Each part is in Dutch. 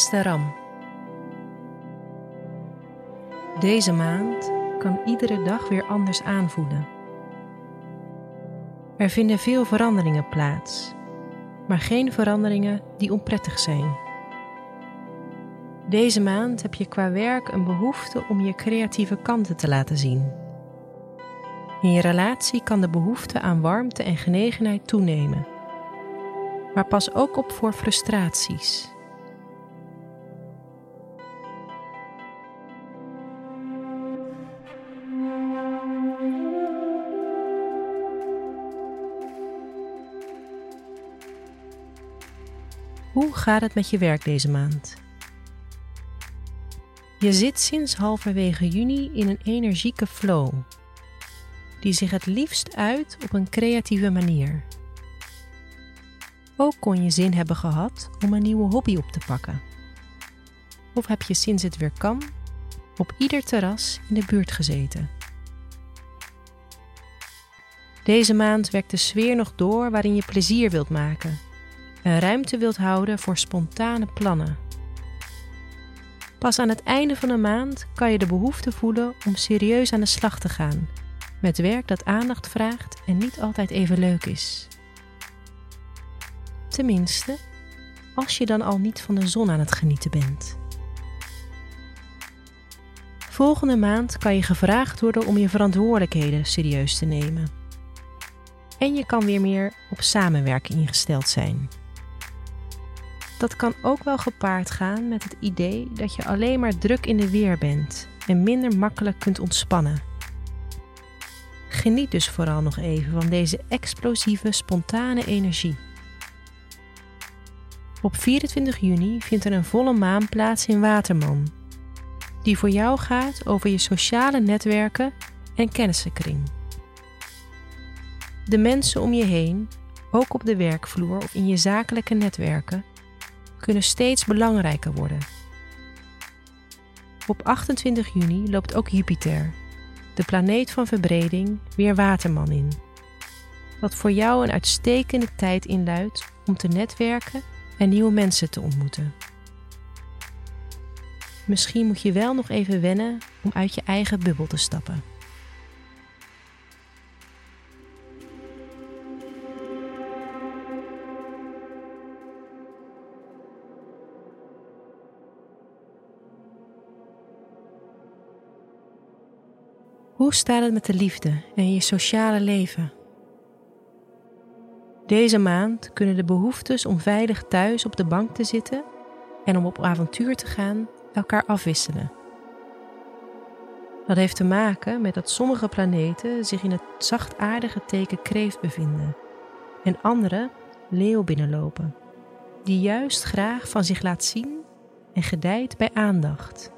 Beste Ram. Deze maand kan iedere dag weer anders aanvoelen. Er vinden veel veranderingen plaats, maar geen veranderingen die onprettig zijn. Deze maand heb je qua werk een behoefte om je creatieve kanten te laten zien. In je relatie kan de behoefte aan warmte en genegenheid toenemen, maar pas ook op voor frustraties. Hoe gaat het met je werk deze maand? Je zit sinds halverwege juni in een energieke flow, die zich het liefst uit op een creatieve manier. Ook kon je zin hebben gehad om een nieuwe hobby op te pakken. Of heb je sinds het weer kan op ieder terras in de buurt gezeten. Deze maand werkt de sfeer nog door waarin je plezier wilt maken en ruimte wilt houden voor spontane plannen. Pas aan het einde van de maand kan je de behoefte voelen om serieus aan de slag te gaan met werk dat aandacht vraagt en niet altijd even leuk is. Tenminste, als je dan al niet van de zon aan het genieten bent. Volgende maand kan je gevraagd worden om je verantwoordelijkheden serieus te nemen. En je kan weer meer op samenwerking ingesteld zijn. Dat kan ook wel gepaard gaan met het idee dat je alleen maar druk in de weer bent en minder makkelijk kunt ontspannen. Geniet dus vooral nog even van deze explosieve, spontane energie. Op 24 juni vindt er een volle maan plaats in Waterman, die voor jou gaat over je sociale netwerken en kennissenkring. De mensen om je heen, ook op de werkvloer of in je zakelijke netwerken, kunnen steeds belangrijker worden. Op 28 juni loopt ook Jupiter, de planeet van verbreding, weer Waterman in. Wat voor jou een uitstekende tijd inluidt om te netwerken en nieuwe mensen te ontmoeten. Misschien moet je wel nog even wennen om uit je eigen bubbel te stappen. Hoe staat het met de liefde en je sociale leven? Deze maand kunnen de behoeftes om veilig thuis op de bank te zitten en om op avontuur te gaan elkaar afwisselen. Dat heeft te maken met dat sommige planeten zich in het zachtaardige teken kreeft bevinden en andere leeuw binnenlopen, die juist graag van zich laat zien en gedijt bij aandacht.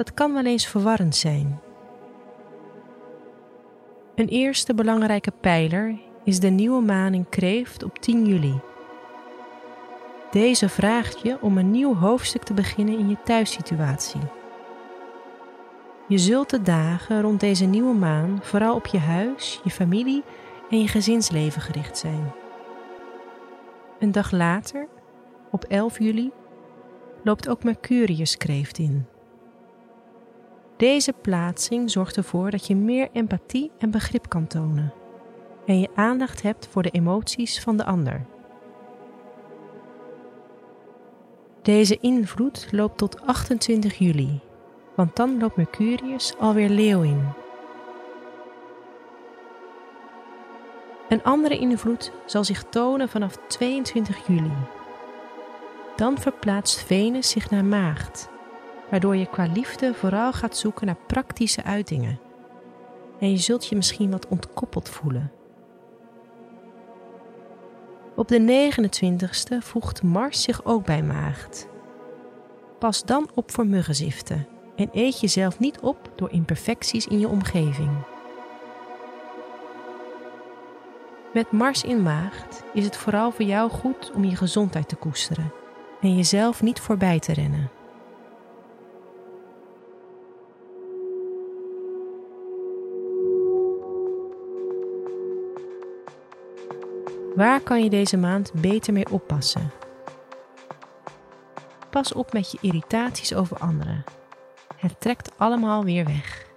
Dat kan wel eens verwarrend zijn. Een eerste belangrijke pijler is de nieuwe maan in Kreeft op 10 juli. Deze vraagt je om een nieuw hoofdstuk te beginnen in je thuissituatie. Je zult de dagen rond deze nieuwe maan vooral op je huis, je familie en je gezinsleven gericht zijn. Een dag later, op 11 juli, loopt ook Mercurius kreeft in. Deze plaatsing zorgt ervoor dat je meer empathie en begrip kan tonen en je aandacht hebt voor de emoties van de ander. Deze invloed loopt tot 28 juli, want dan loopt Mercurius alweer leeuw in. Een andere invloed zal zich tonen vanaf 22 juli. Dan verplaatst Venus zich naar Maagd waardoor je qua liefde vooral gaat zoeken naar praktische uitingen. En je zult je misschien wat ontkoppeld voelen. Op de 29ste voegt Mars zich ook bij maagd. Pas dan op voor muggenziften en eet jezelf niet op door imperfecties in je omgeving. Met Mars in maagd is het vooral voor jou goed om je gezondheid te koesteren en jezelf niet voorbij te rennen. Waar kan je deze maand beter mee oppassen? pas op met je irritaties over anderen. Het trekt allemaal weer weg.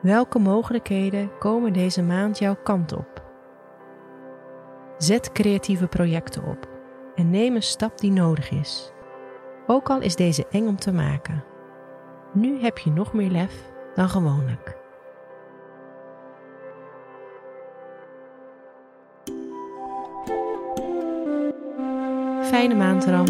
Welke mogelijkheden komen deze maand jouw kant op? Zet creatieve projecten op en neem een stap die nodig is. Ook al is deze eng om te maken. Nu heb je nog meer lef dan gewoonlijk. Fijne maand, Ram.